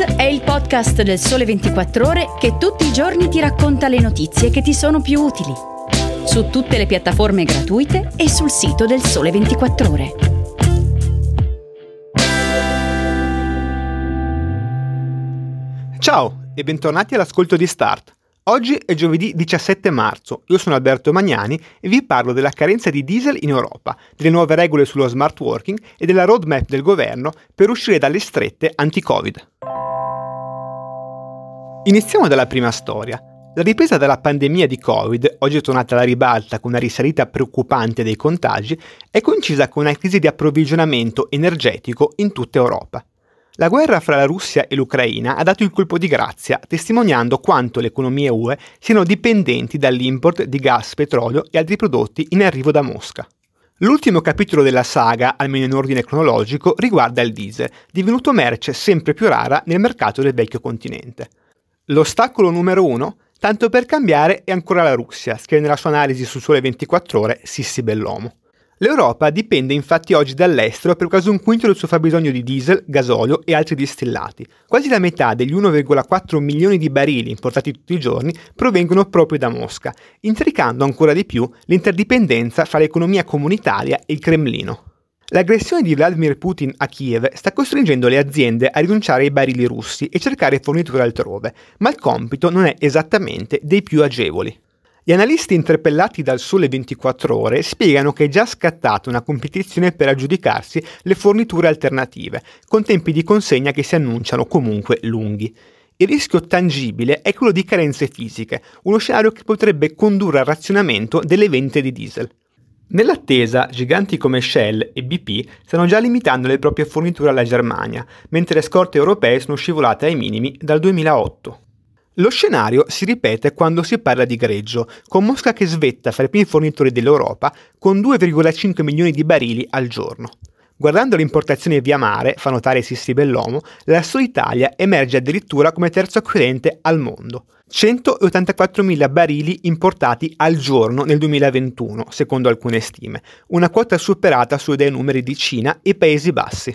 È il podcast del Sole 24 Ore che tutti i giorni ti racconta le notizie che ti sono più utili. Su tutte le piattaforme gratuite e sul sito del Sole 24 Ore. Ciao e bentornati all'ascolto di Start. Oggi è giovedì 17 marzo, io sono Alberto Magnani e vi parlo della carenza di diesel in Europa, delle nuove regole sullo smart working e della roadmap del governo per uscire dalle strette anti-Covid. Iniziamo dalla prima storia. La ripresa dalla pandemia di Covid, oggi tornata alla ribalta con una risalita preoccupante dei contagi, è coincisa con una crisi di approvvigionamento energetico in tutta Europa. La guerra fra la Russia e l'Ucraina ha dato il colpo di grazia, testimoniando quanto le economie UE siano dipendenti dall'import di gas, petrolio e altri prodotti in arrivo da Mosca. L'ultimo capitolo della saga, almeno in ordine cronologico, riguarda il diesel, divenuto merce sempre più rara nel mercato del vecchio continente. L'ostacolo numero uno? Tanto per cambiare è ancora la Russia, scrive nella sua analisi su Sole 24 ore Sissi Bellomo. L'Europa dipende infatti oggi dall'estero per quasi un quinto del suo fabbisogno di diesel, gasolio e altri distillati. Quasi la metà degli 1,4 milioni di barili importati tutti i giorni provengono proprio da Mosca, intricando ancora di più l'interdipendenza fra l'economia comunitaria e il Cremlino. L'aggressione di Vladimir Putin a Kiev sta costringendo le aziende a rinunciare ai barili russi e cercare forniture altrove, ma il compito non è esattamente dei più agevoli. Gli analisti interpellati dal Sole 24 Ore spiegano che è già scattata una competizione per aggiudicarsi le forniture alternative, con tempi di consegna che si annunciano comunque lunghi. Il rischio tangibile è quello di carenze fisiche, uno scenario che potrebbe condurre al razionamento delle vendite di diesel. Nell'attesa, giganti come Shell e BP stanno già limitando le proprie forniture alla Germania, mentre le scorte europee sono scivolate ai minimi dal 2008. Lo scenario si ripete quando si parla di greggio, con Mosca che svetta fra i primi fornitori dell'Europa con 2,5 milioni di barili al giorno. Guardando le importazioni via mare, fa notare Sissi Bellomo, la sola Italia emerge addirittura come terzo acquirente al mondo. 184.000 barili importati al giorno nel 2021, secondo alcune stime, una quota superata sui dai numeri di Cina e Paesi Bassi.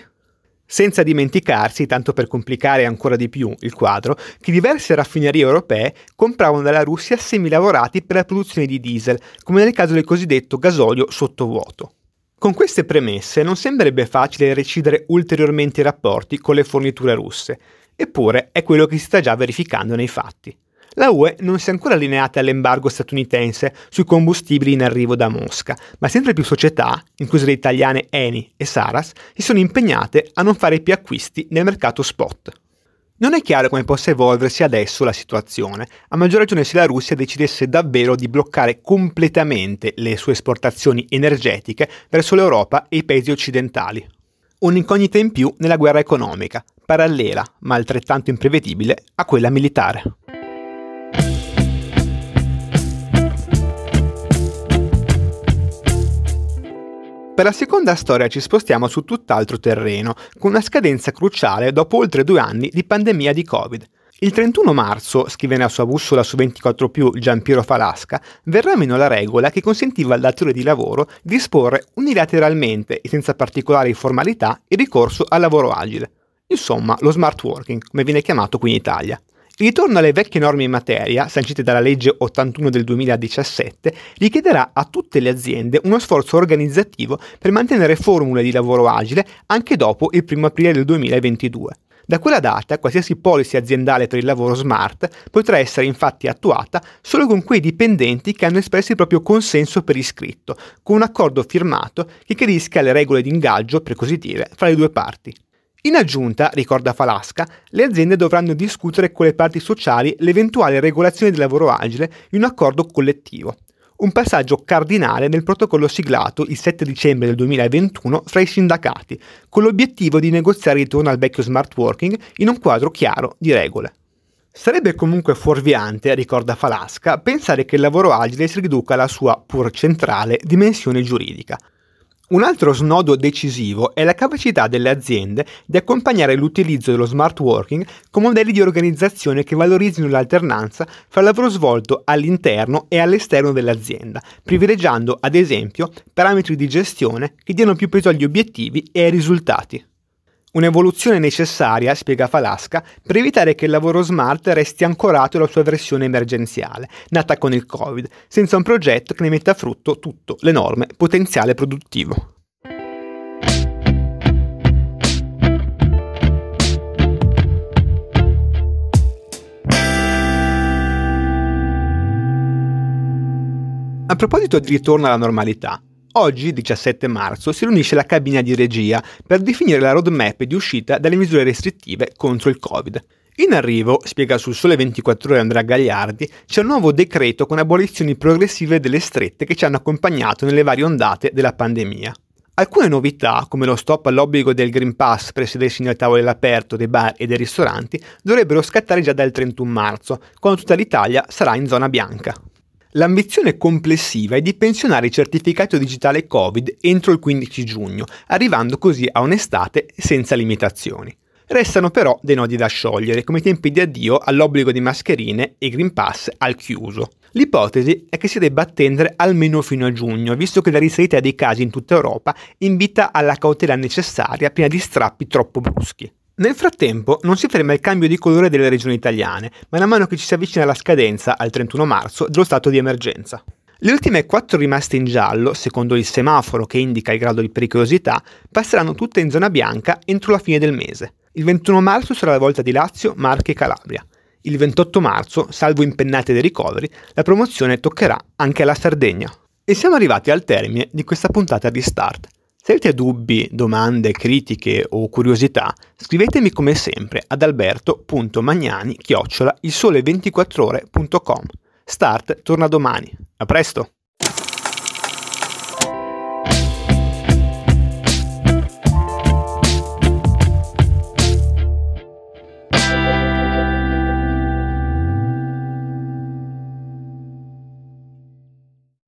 Senza dimenticarsi, tanto per complicare ancora di più il quadro, che diverse raffinerie europee compravano dalla Russia semilavorati per la produzione di diesel, come nel caso del cosiddetto gasolio sottovuoto. Con queste premesse non sembrerebbe facile recidere ulteriormente i rapporti con le forniture russe, eppure è quello che si sta già verificando nei fatti la UE non si è ancora allineata all'embargo statunitense sui combustibili in arrivo da Mosca, ma sempre più società, incluse le italiane Eni e Saras, si sono impegnate a non fare più acquisti nel mercato spot. Non è chiaro come possa evolversi adesso la situazione, a maggior ragione se la Russia decidesse davvero di bloccare completamente le sue esportazioni energetiche verso l'Europa e i paesi occidentali. Un'incognita in più nella guerra economica, parallela ma altrettanto imprevedibile a quella militare. Per la seconda storia ci spostiamo su tutt'altro terreno, con una scadenza cruciale dopo oltre due anni di pandemia di Covid. Il 31 marzo, scrive nella sua bussola su 24 Giampiero Falasca, verrà meno la regola che consentiva al datore di lavoro di disporre unilateralmente e senza particolari formalità il ricorso al lavoro agile. Insomma, lo smart working, come viene chiamato qui in Italia. Ritorno alle vecchie norme in materia, sancite dalla legge 81 del 2017, richiederà a tutte le aziende uno sforzo organizzativo per mantenere formule di lavoro agile anche dopo il 1 aprile del 2022. Da quella data qualsiasi policy aziendale per il lavoro smart potrà essere infatti attuata solo con quei dipendenti che hanno espresso il proprio consenso per iscritto, con un accordo firmato che chiarisca le regole di ingaggio, per così dire, fra le due parti. In aggiunta, ricorda Falasca, le aziende dovranno discutere con le parti sociali l'eventuale regolazione del lavoro agile in un accordo collettivo. Un passaggio cardinale nel protocollo siglato il 7 dicembre del 2021 fra i sindacati, con l'obiettivo di negoziare il ritorno al vecchio smart working in un quadro chiaro di regole. Sarebbe comunque fuorviante, ricorda Falasca, pensare che il lavoro agile si riduca alla sua pur centrale dimensione giuridica. Un altro snodo decisivo è la capacità delle aziende di accompagnare l'utilizzo dello smart working con modelli di organizzazione che valorizzino l'alternanza fra lavoro svolto all'interno e all'esterno dell'azienda, privilegiando ad esempio parametri di gestione che diano più peso agli obiettivi e ai risultati. Un'evoluzione necessaria, spiega Falasca, per evitare che il lavoro smart resti ancorato alla sua versione emergenziale, nata con il Covid, senza un progetto che ne metta a frutto tutto l'enorme potenziale produttivo. A proposito di ritorno alla normalità, oggi, 17 marzo, si riunisce la cabina di regia per definire la roadmap di uscita dalle misure restrittive contro il Covid. In arrivo, spiega sul Sole 24 ore Andrea Gagliardi, c'è un nuovo decreto con abolizioni progressive delle strette che ci hanno accompagnato nelle varie ondate della pandemia. Alcune novità, come lo stop all'obbligo del Green Pass per sedersi nel tavolo all'aperto dei bar e dei ristoranti, dovrebbero scattare già dal 31 marzo, quando tutta l'Italia sarà in zona bianca. L'ambizione complessiva è di pensionare il certificato digitale Covid entro il 15 giugno, arrivando così a un'estate senza limitazioni. Restano però dei nodi da sciogliere, come i tempi di addio all'obbligo di mascherine e Green Pass al chiuso. L'ipotesi è che si debba attendere almeno fino a giugno, visto che la risalita dei casi in tutta Europa invita alla cautela necessaria prima di strappi troppo bruschi. Nel frattempo non si ferma il cambio di colore delle regioni italiane, man mano che ci si avvicina alla scadenza, al 31 marzo, dello stato di emergenza. Le ultime quattro rimaste in giallo, secondo il semaforo che indica il grado di pericolosità, passeranno tutte in zona bianca entro la fine del mese. Il 21 marzo sarà la volta di Lazio, Marche e Calabria. Il 28 marzo, salvo impennate dei ricoveri, la promozione toccherà anche alla Sardegna. E siamo arrivati al termine di questa puntata di Start. Se avete dubbi, domande, critiche o curiosità, scrivetemi come sempre ad alberto.magnani-ilsole24ore.com. Start torna domani. A presto!